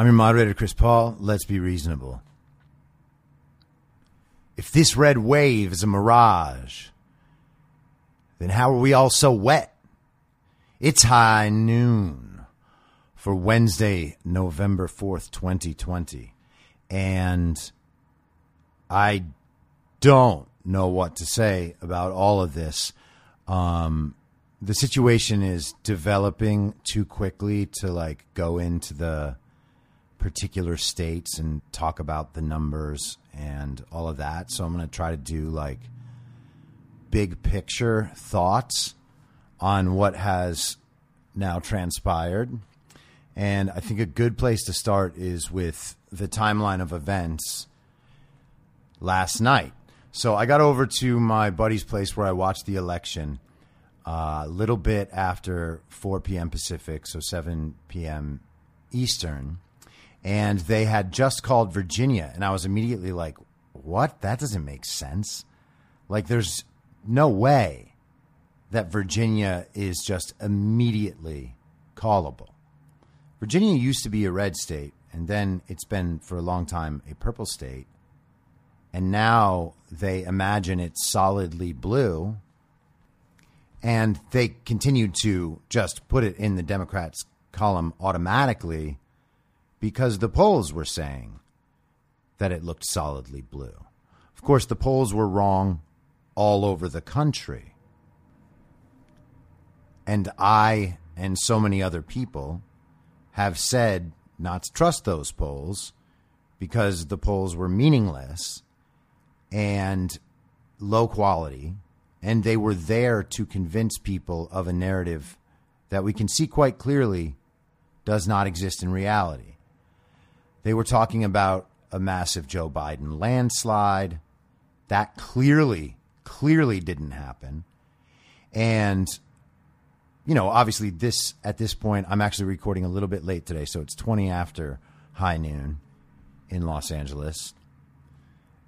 I'm your moderator, Chris Paul. Let's be reasonable. If this red wave is a mirage, then how are we all so wet? It's high noon for Wednesday, November 4th, 2020. And I don't know what to say about all of this. Um, the situation is developing too quickly to like go into the particular states and talk about the numbers and all of that. So I'm going to try to do like big picture thoughts on what has now transpired. And I think a good place to start is with the timeline of events last night. So I got over to my buddy's place where I watched the election a little bit after 4 p.m. Pacific, so 7 p.m. Eastern and they had just called Virginia, and I was immediately like, "What? That doesn't make sense. Like, there's no way that Virginia is just immediately callable. Virginia used to be a red state, and then it's been for a long time a purple state, and now they imagine it's solidly blue." And they continued to just put it in the Democrats' column automatically because the polls were saying that it looked solidly blue. Of course, the polls were wrong all over the country. And I and so many other people have said not to trust those polls because the polls were meaningless and low quality. And they were there to convince people of a narrative that we can see quite clearly does not exist in reality. They were talking about a massive Joe Biden landslide. That clearly, clearly didn't happen. And, you know, obviously, this at this point, I'm actually recording a little bit late today, so it's 20 after high noon in Los Angeles.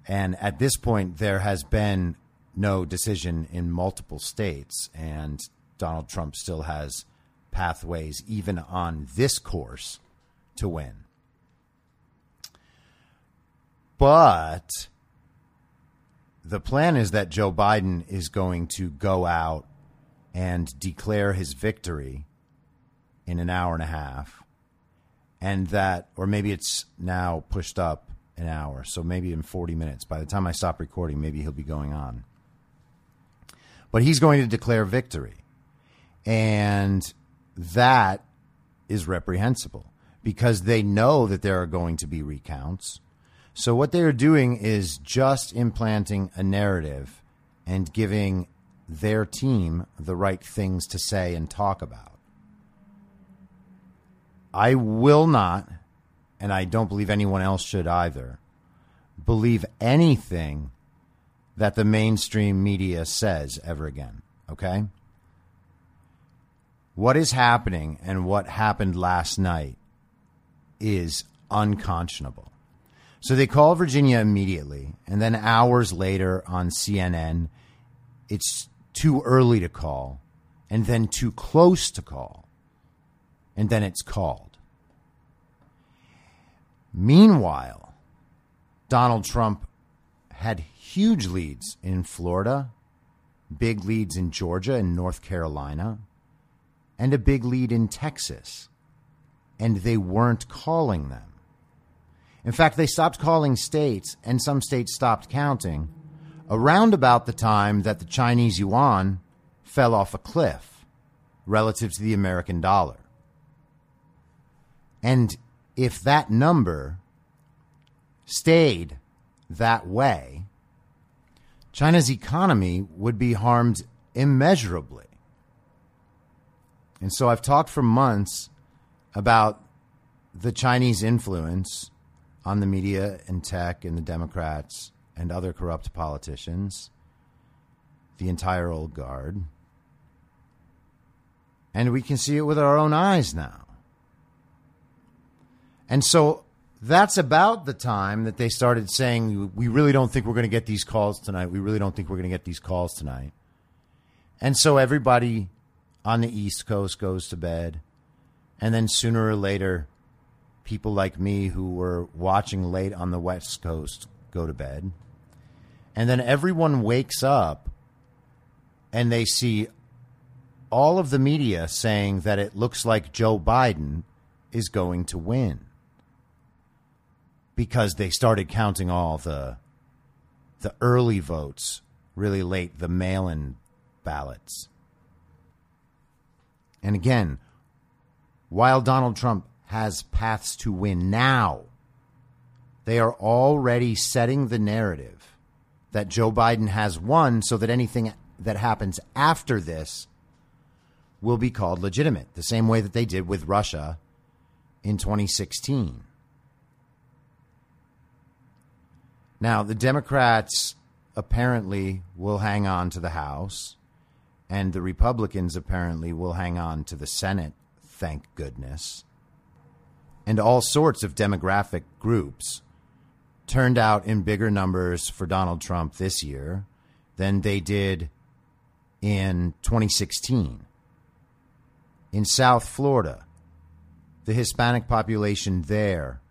And at this point, there has been no decision in multiple states, and Donald Trump still has pathways, even on this course, to win. But the plan is that Joe Biden is going to go out and declare his victory in an hour and a half. And that, or maybe it's now pushed up an hour. So maybe in 40 minutes. By the time I stop recording, maybe he'll be going on. But he's going to declare victory. And that is reprehensible because they know that there are going to be recounts. So what they're doing is just implanting a narrative and giving their team the right things to say and talk about. I will not, and I don't believe anyone else should either, believe anything that the mainstream media says ever again. Okay? What is happening and what happened last night is unconscionable. So they call Virginia immediately, and then hours later on CNN, it's too early to call, and then too close to call, and then it's called. Meanwhile, Donald Trump had huge leads in Florida, big leads in Georgia and North Carolina, and a big lead in Texas. And they weren't calling them. In fact, they stopped calling states, and some states stopped counting around about the time that the Chinese yuan fell off a cliff relative to the American dollar. And if that number stayed that way, China's economy would be harmed immeasurably. And so I've talked for months about the Chinese influence on the media and tech and the Democrats and other corrupt politicians, the entire old guard. And we can see it with our own eyes now. And so that's about the time that they started saying, We really don't think we're going to get these calls tonight. We really don't think we're going to get these calls tonight. And so everybody on the East Coast goes to bed. And then sooner or later, people like me who were watching late on the West Coast go to bed. And then everyone wakes up and they see all of the media saying that it looks like Joe Biden is going to win because they started counting all the the early votes really late, the mail-in ballots. And again, while Donald Trump has paths to win now. They are already setting the narrative that Joe Biden has won so that anything that happens after this will be called legitimate, the same way that they did with Russia in 2016. Now, the Democrats apparently will hang on to the House, and the Republicans apparently will hang on to the Senate, thank goodness and all sorts of demographic groups turned out in bigger numbers for Donald Trump this year than they did in 2016. In South Florida, the Hispanic population there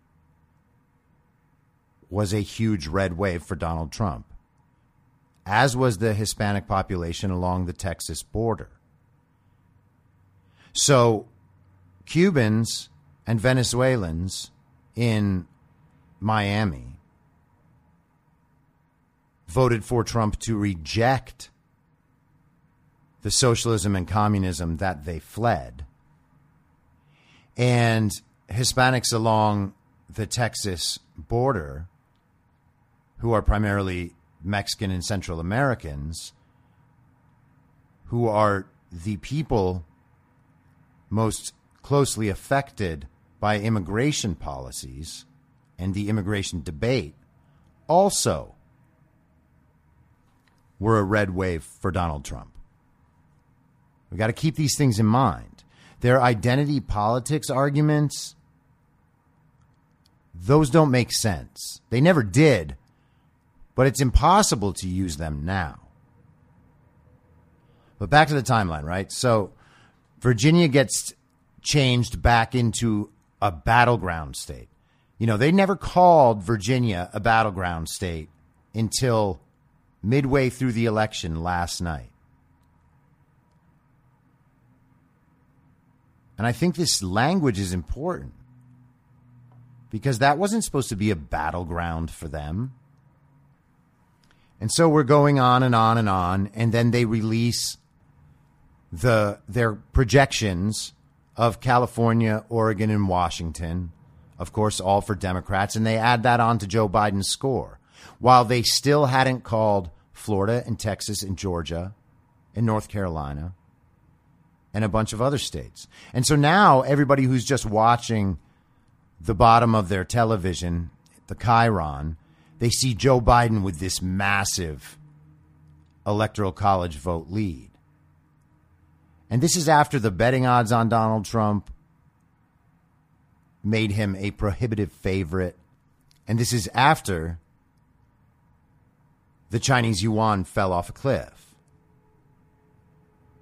was a huge red wave for Donald Trump, as was the Hispanic population along the Texas border. So, Cubans and Venezuelans in Miami voted for Trump to reject the socialism and communism that they fled. And Hispanics along the Texas border, who are primarily Mexican and Central Americans, who are the people most closely affected by immigration policies and the immigration debate also were a red wave for Donald Trump. We've got to keep these things in mind. Their identity politics arguments, those don't make sense. They never did, but it's impossible to use them now. But back to the timeline, right? So Virginia gets changed back into a battleground state. You know, they never called Virginia a battleground state until midway through the election last night. And I think this language is important because that wasn't supposed to be a battleground for them. And so we're going on and on and on, and then they release the their projections of California, Oregon, and Washington, of course, all for Democrats, and they add that on to Joe Biden's score. While they still hadn't called Florida and Texas and Georgia and North Carolina and a bunch of other states. And so now everybody who's just watching the bottom of their television, the chyron, they see Joe Biden with this massive electoral college vote lead. And this is after the betting odds on Donald Trump made him a prohibitive favorite. And this is after the Chinese yuan fell off a cliff.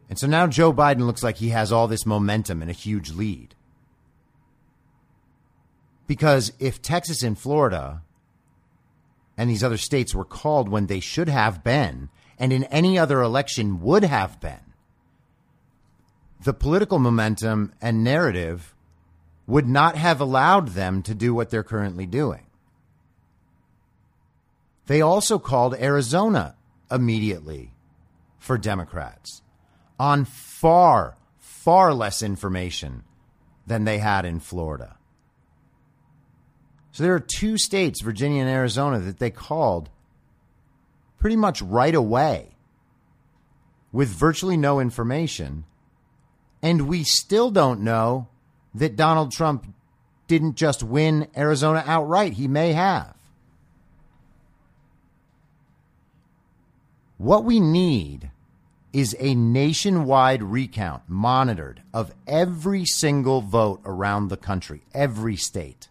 And so now Joe Biden looks like he has all this momentum and a huge lead. Because if Texas and Florida and these other states were called when they should have been, and in any other election would have been, the political momentum and narrative would not have allowed them to do what they're currently doing. They also called Arizona immediately for Democrats on far, far less information than they had in Florida. So there are two states, Virginia and Arizona, that they called pretty much right away with virtually no information. And we still don't know that Donald Trump didn't just win Arizona outright. He may have. What we need is a nationwide recount monitored of every single vote around the country, every state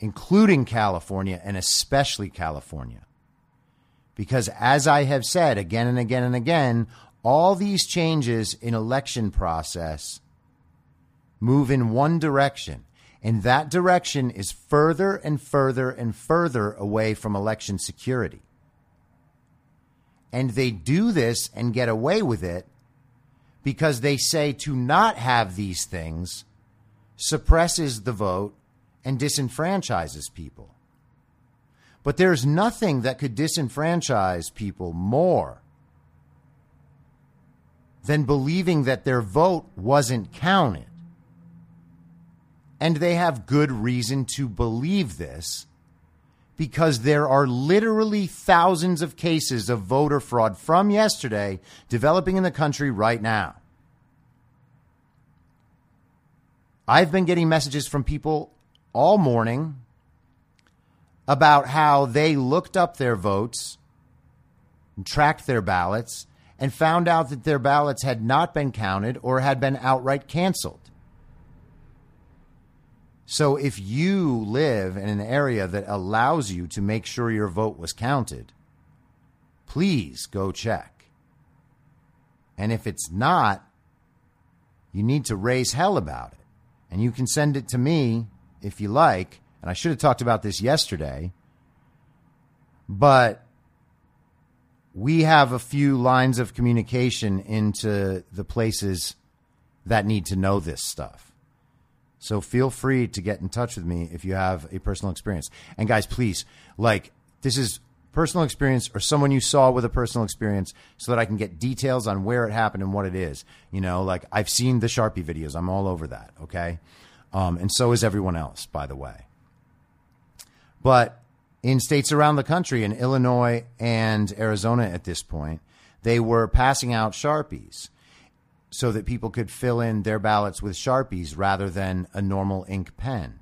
including California and especially California. Because as I have said again and again and again, all these changes in election process move in one direction. And that direction is further and further and further away from election security. And they do this and get away with it because they say to not have these things suppresses the vote and disenfranchises people. But there's nothing that could disenfranchise people more than believing that their vote wasn't counted. And they have good reason to believe this because there are literally thousands of cases of voter fraud from yesterday developing in the country right now. I've been getting messages from people all morning about how they looked up their votes, tracked their ballots, and found out that their ballots had not been counted or had been outright canceled. So if you live in an area that allows you to make sure your vote was counted, please go check. And if it's not, you need to raise hell about it. And you can send it to me if you like, and I should have talked about this yesterday, but we have a few lines of communication into the places that need to know this stuff. So feel free to get in touch with me if you have a personal experience. And guys, please, like, this is personal experience or someone you saw with a personal experience so that I can get details on where it happened and what it is. You know, like I've seen the Sharpie videos. I'm all over that. Okay. Um, and so is everyone else, by the way. But in states around the country, in Illinois and Arizona at this point, they were passing out Sharpies so that people could fill in their ballots with Sharpies rather than a normal ink pen.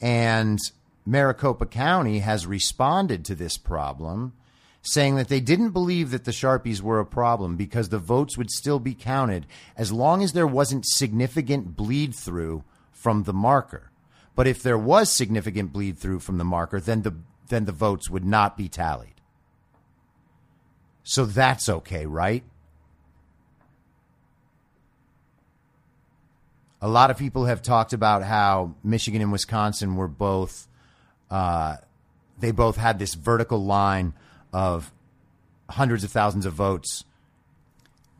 And Maricopa County has responded to this problem, saying that they didn't believe that the Sharpies were a problem because the votes would still be counted as long as there wasn't significant bleed through from the marker. But if there was significant bleed through from the marker, then the then the votes would not be tallied. So that's okay, right? A lot of people have talked about how Michigan and Wisconsin were both, uh, they both had this vertical line of hundreds of thousands of votes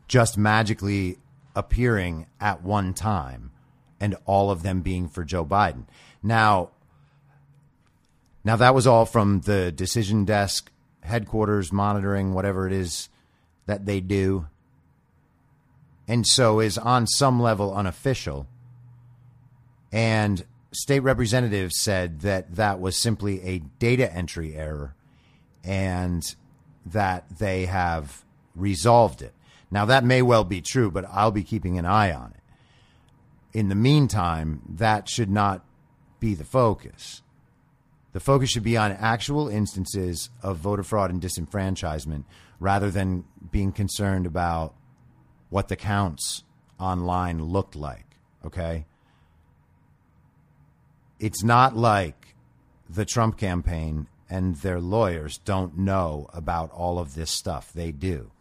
just magically appearing at one time and all of them being for Joe Biden. Now, now that was all from the decision desk, headquarters monitoring, whatever it is that they do. And so is on some level unofficial. And state representatives said that that was simply a data entry error and that they have resolved it. Now, that may well be true, but I'll be keeping an eye on it in the meantime, that should not be the focus. The focus should be on actual instances of voter fraud and disenfranchisement rather than being concerned about what the counts online looked like. Okay? it's not like the Trump campaign and their lawyers don't know about all of this stuff. They do.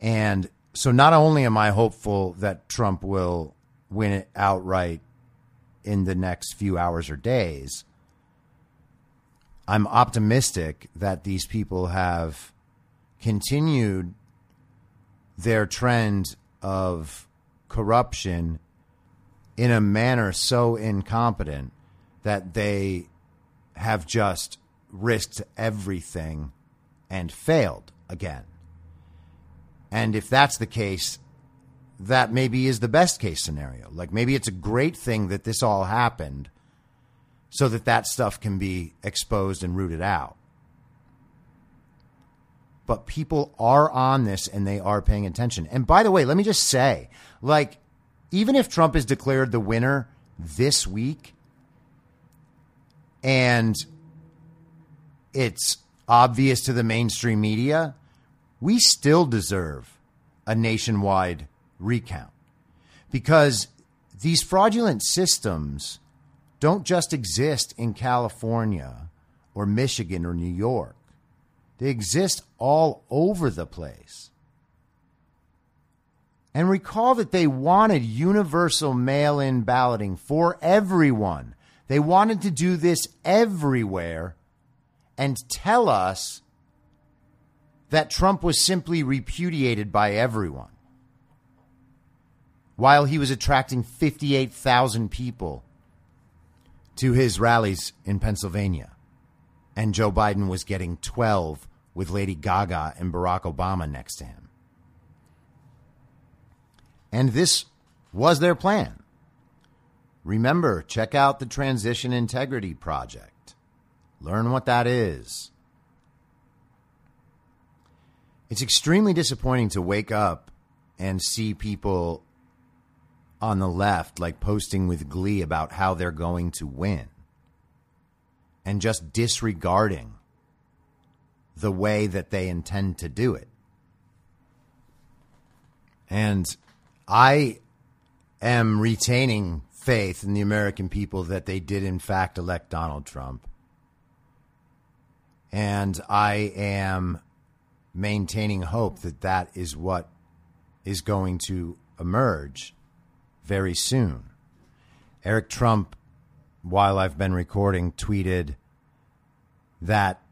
And so not only am I hopeful that Trump will win it outright in the next few hours or days, I'm optimistic that these people have continued their trend of corruption in a manner so incompetent that they have just risked everything and failed again. And if that's the case, that maybe is the best case scenario. Like maybe it's a great thing that this all happened so that that stuff can be exposed and rooted out. But people are on this and they are paying attention. And by the way, let me just say, like, even if Trump is declared the winner this week and it's obvious to the mainstream media, we still deserve a nationwide recount because these fraudulent systems don't just exist in California or Michigan or New York. They exist all over the place. And recall that they wanted universal mail in balloting for everyone. They wanted to do this everywhere and tell us that Trump was simply repudiated by everyone while he was attracting 58,000 people to his rallies in Pennsylvania. And Joe Biden was getting 12 with Lady Gaga and Barack Obama next to him. And this was their plan. Remember, check out the Transition Integrity Project. Learn what that is. It's extremely disappointing to wake up and see people on the left like posting with glee about how they're going to win and just disregarding the way that they intend to do it. And I am retaining faith in the American people that they did, in fact, elect Donald Trump. And I am maintaining hope that that is what is going to emerge very soon. Eric Trump, while I've been recording, tweeted that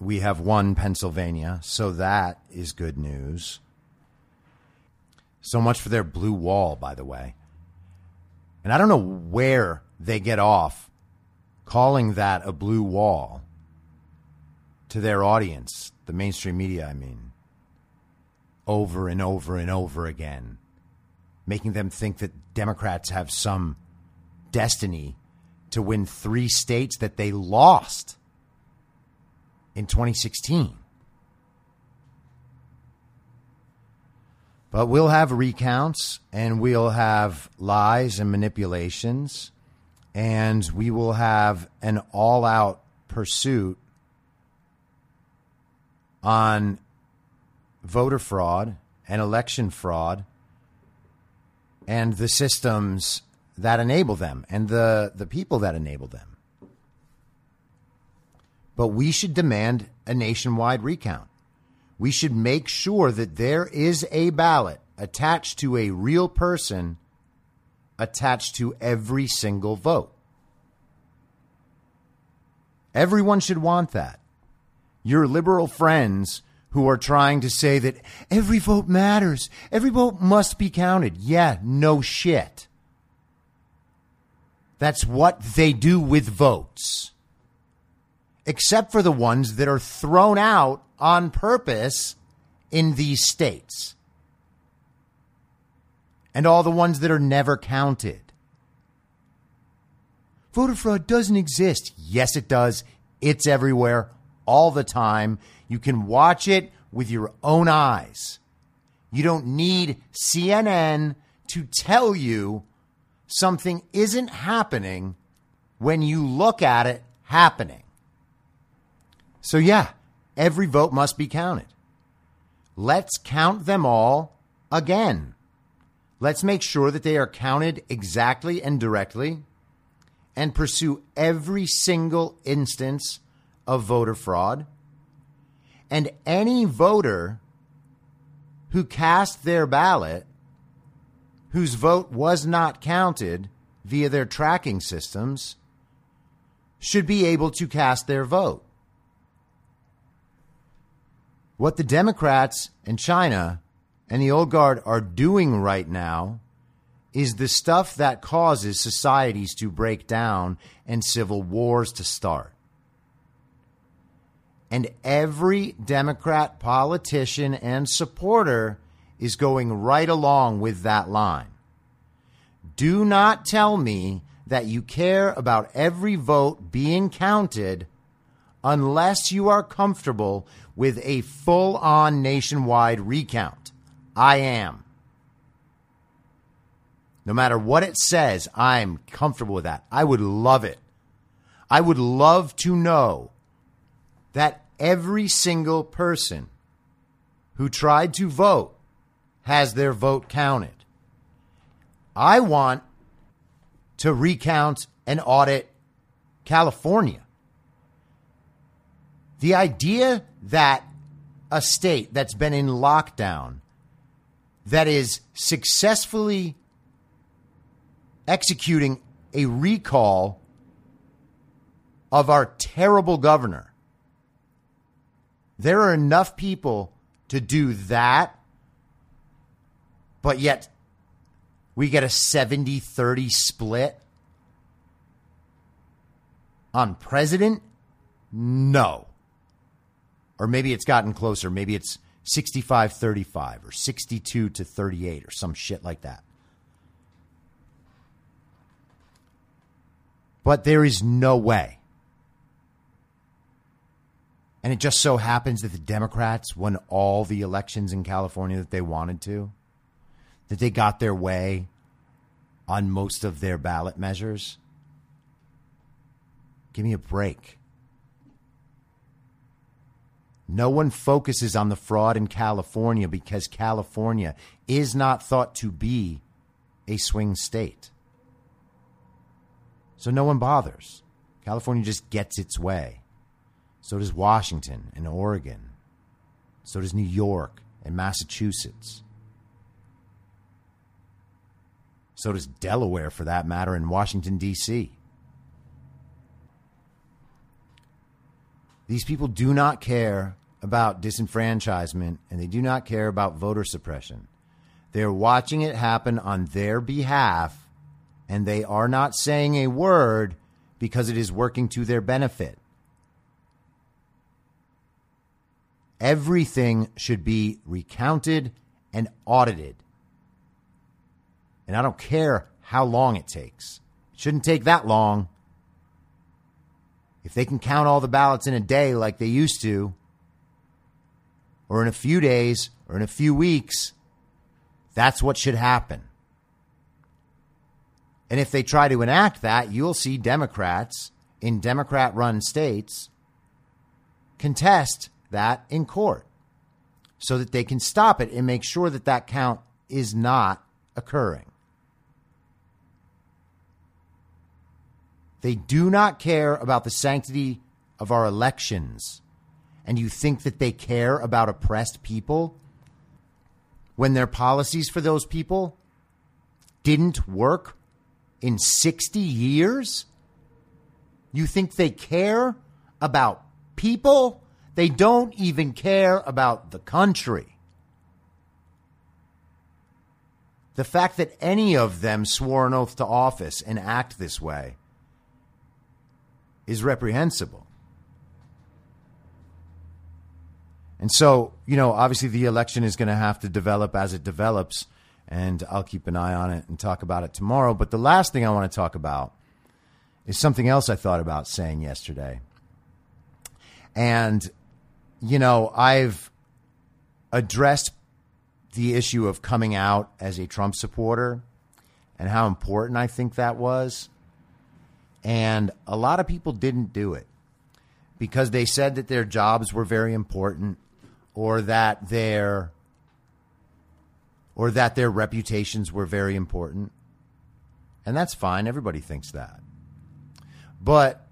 we have won Pennsylvania, so that is good news. So much for their blue wall, by the way. And I don't know where they get off calling that a blue wall to their audience, the mainstream media, I mean, over and over and over again making them think that Democrats have some destiny to win three states that they lost in 2016. But we'll have recounts and we'll have lies and manipulations, and we will have an all out pursuit on voter fraud and election fraud and the systems that enable them and the, the people that enable them. But we should demand a nationwide recount. We should make sure that there is a ballot attached to a real person attached to every single vote. Everyone should want that. Your liberal friends who are trying to say that every vote matters, every vote must be counted. Yeah, no shit. That's what they do with votes. Except for the ones that are thrown out on purpose in these states. And all the ones that are never counted. Voter fraud doesn't exist. Yes, it does. It's everywhere all the time. You can watch it with your own eyes. You don't need CNN to tell you something isn't happening when you look at it happening. So, yeah, every vote must be counted. Let's count them all again. Let's make sure that they are counted exactly and directly. and pursue every single instance of voter fraud. And any voter who cast their ballot whose vote was not counted via their tracking systems should be able to cast their vote. What the Democrats and China and the old guard are doing right now is the stuff that causes societies to break down and civil wars to start. And every Democrat politician and supporter is going right along with that line. Do not tell me that you care about every vote being counted unless you are comfortable with a full on nationwide recount. I am. No matter what it says, I'm comfortable with that. I would love it. I would love to know that every single person who tried to vote has their vote counted. I want to recount and audit California. The idea that a state that's been in lockdown that is successfully executing a recall of our terrible governor. There are enough people to do that but yet we get a 70 30 split on president? No. Or maybe it's gotten closer. Maybe it's 65 35 or 62 to 38 or some shit like that. But there is no way. And it just so happens that the Democrats won all the elections in California that they wanted to that they got their way on most of their ballot measures? Give me a break. No one focuses on the fraud in California because California is not thought to be a swing state. So no one bothers. California just gets its way. So does Washington and Oregon. So does New York and Massachusetts. So does Delaware, for that matter, and Washington, D.C. These people do not care about disenfranchisement and they do not care about voter suppression. They're watching it happen on their behalf and they are not saying a word because it is working to their benefit. Everything should be recounted and audited. And I don't care how long it takes. It shouldn't take that long. If they can count all the ballots in a day like they used to, or in a few days, or in a few weeks, that's what should happen. And if they try to enact that, you'll see Democrats in Democrat run states contest that in court so that they can stop it and make sure that that count is not occurring. They do not care about the sanctity of our elections. And you think that they care about oppressed people when their policies for those people didn't work in 60 years? You think they care about people? They don't even care about the country. The fact that any of them swore an oath to office and act this way is reprehensible. And so, you know, obviously the election is going to have to develop as it develops, and I'll keep an eye on it and talk about it tomorrow. But the last thing I want to talk about is something else I thought about saying yesterday. And, you know, I've addressed the issue of coming out as a Trump supporter and how important I think that was. And a lot of people didn't do it because they said that their jobs were very important or that their or that their reputations were very important. And that's fine. Everybody thinks that. But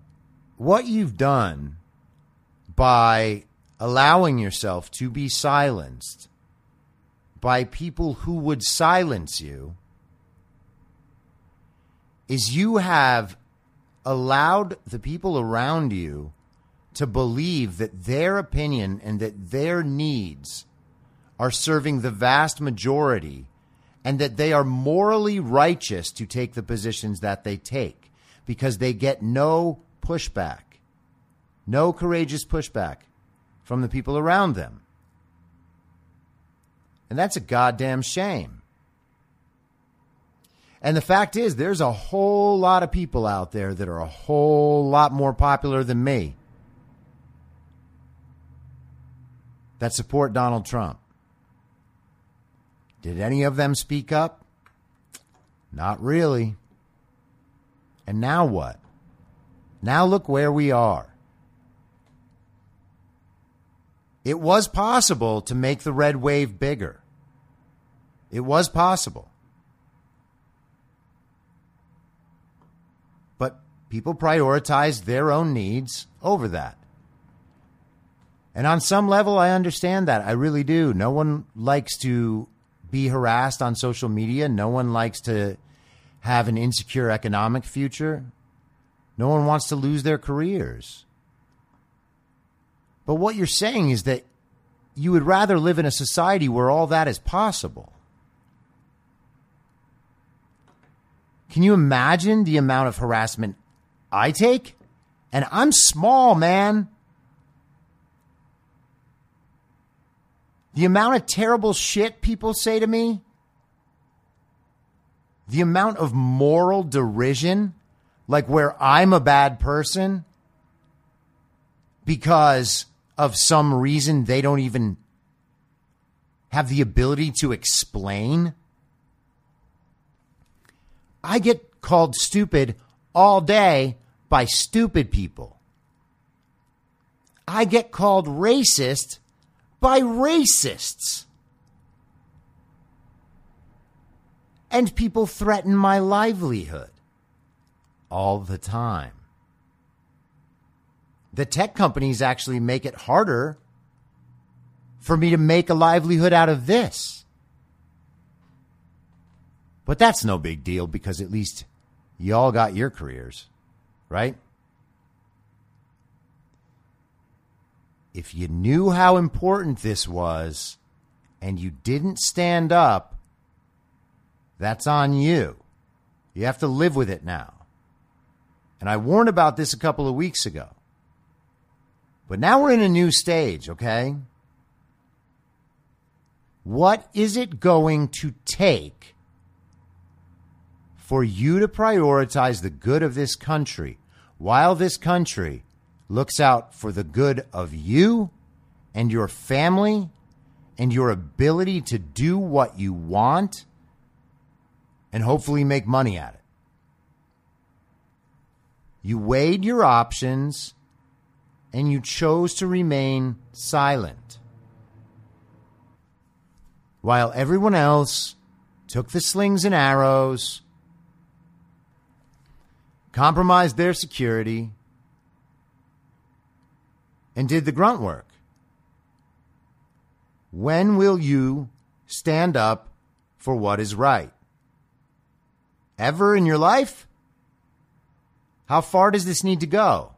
what you've done by allowing yourself to be silenced by people who would silence you is you have allowed the people around you to believe that their opinion and that their needs are serving the vast majority and that they are morally righteous to take the positions that they take because they get no pushback, no courageous pushback from the people around them. And that's a goddamn shame. And the fact is, there's a whole lot of people out there that are a whole lot more popular than me that support Donald Trump. Did any of them speak up? Not really. And now what? Now look where we are. It was possible to make the red wave bigger. It was possible. But people prioritized their own needs over that. And on some level, I understand that. I really do. No one likes to be harassed on social media. No one likes to have an insecure economic future. No one wants to lose their careers. But what you're saying is that you would rather live in a society where all that is possible. Can you imagine the amount of harassment I take? And I'm small, man. The amount of terrible shit people say to me, the amount of moral derision, like where I'm a bad person because of some reason they don't even have the ability to explain. I get called stupid all day by stupid people. I get called racist by racists. And people threaten my livelihood all the time. The tech companies actually make it harder for me to make a livelihood out of this. But that's no big deal because at least y'all got your careers, right? if you knew how important this was and you didn't stand up, that's on you. You have to live with it now. And I warned about this a couple of weeks ago. But now we're in a new stage, okay? What is it going to take for you to prioritize the good of this country while this country looks out for the good of you and your family and your ability to do what you want and hopefully make money at it. You weighed your options and you chose to remain silent. While everyone else took the slings and arrows, compromised their security, and did the grunt work. When will you stand up for what is right? Ever in your life? How far does this need to go?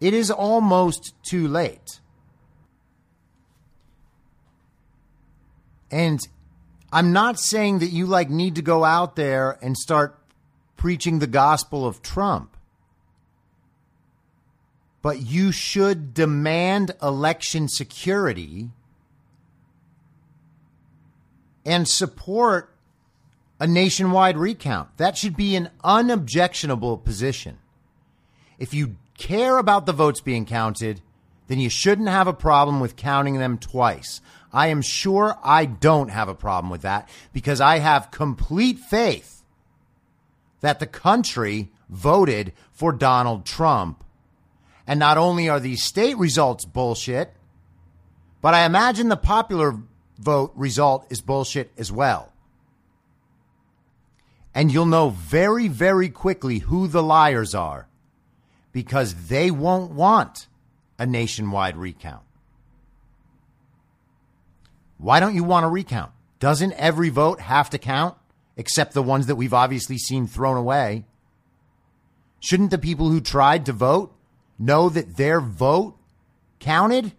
It is almost too late. And I'm not saying that you like need to go out there and start preaching the gospel of Trump but you should demand election security and support a nationwide recount. That should be an unobjectionable position. If you care about the votes being counted, then you shouldn't have a problem with counting them twice. I am sure I don't have a problem with that because I have complete faith that the country voted for Donald Trump and not only are these state results bullshit, but I imagine the popular vote result is bullshit as well. And you'll know very, very quickly who the liars are because they won't want a nationwide recount. Why don't you want a recount? Doesn't every vote have to count except the ones that we've obviously seen thrown away? Shouldn't the people who tried to vote know that their vote counted?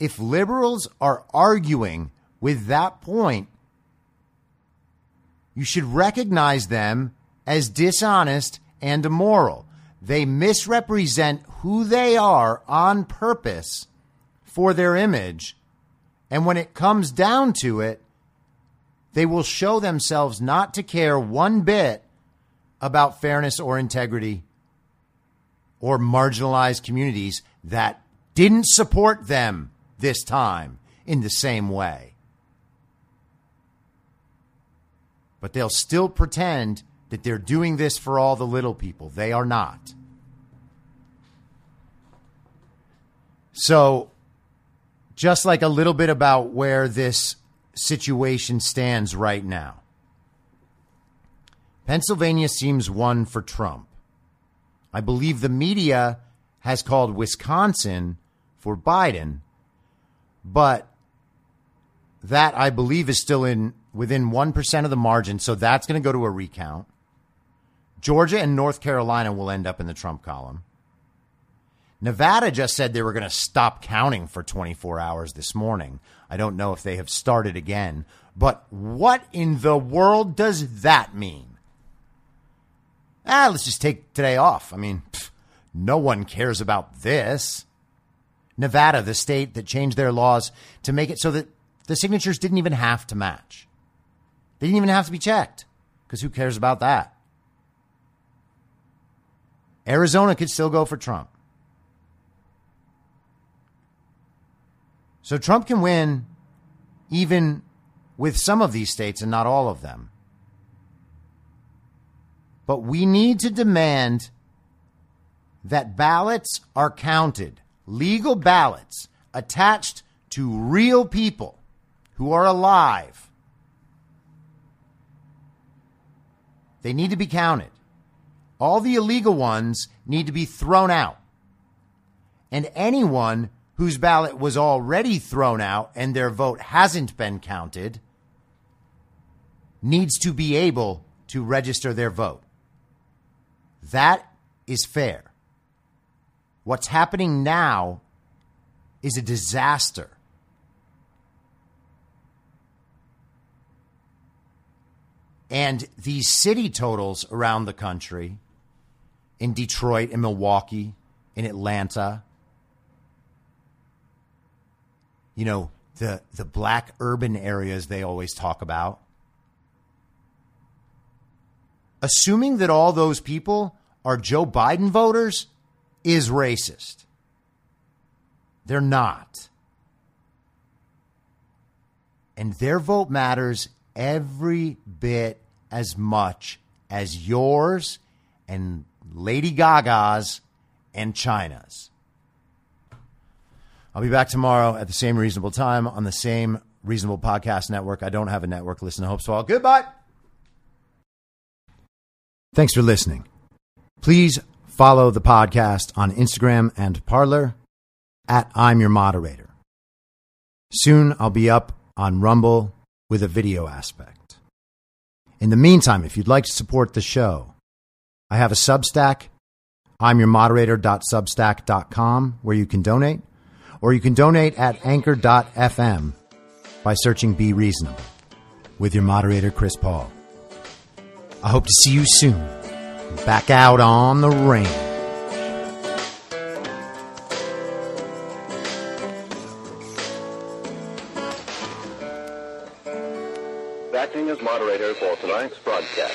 If liberals are arguing with that point, you should recognize them as dishonest and immoral. They misrepresent who they are on purpose for their image. And when it comes down to it, they will show themselves not to care one bit about fairness or integrity or marginalized communities that didn't support them this time in the same way. But they'll still pretend that they're doing this for all the little people. They are not. So just like a little bit about where this situation stands right now. Pennsylvania seems won for Trump. I believe the media has called Wisconsin for Biden, but that I believe is still in within 1% of the margin, so that's going to go to a recount. Georgia and North Carolina will end up in the Trump column. Nevada just said they were going to stop counting for 24 hours this morning. I don't know if they have started again, but what in the world does that mean? Ah, let's just take today off. I mean, pff, no one cares about this. Nevada, the state that changed their laws to make it so that the signatures didn't even have to match. They didn't even have to be checked because who cares about that? Arizona could still go for Trump. So Trump can win even with some of these states and not all of them. But we need to demand that ballots are counted, legal ballots attached to real people who are alive. They need to be counted. All the illegal ones need to be thrown out. And anyone whose ballot was already thrown out and their vote hasn't been counted needs to be able to register their vote. That is fair. What's happening now is a disaster. And these city totals around the country, in Detroit, in Milwaukee, in Atlanta, you know, the, the black urban areas they always talk about. Assuming that all those people are Joe Biden voters is racist. They're not. And their vote matters every bit as much as yours and Lady Gaga's and China's. I'll be back tomorrow at the same reasonable time on the same reasonable podcast network. I don't have a network. Listen to Hope Swallow. Goodbye. Thanks for listening. Please follow the podcast on Instagram and Parler at I'm Your Moderator. Soon I'll be up on Rumble with a video aspect. In the meantime, if you'd like to support the show, I have a Substack, I'm your moderator.substack.com, where you can donate or you can donate at anchor.fm by searching Be Reasonable with your moderator, Chris Paul. I hope to see you soon. Back out on the range. Acting as moderator for tonight's broadcast.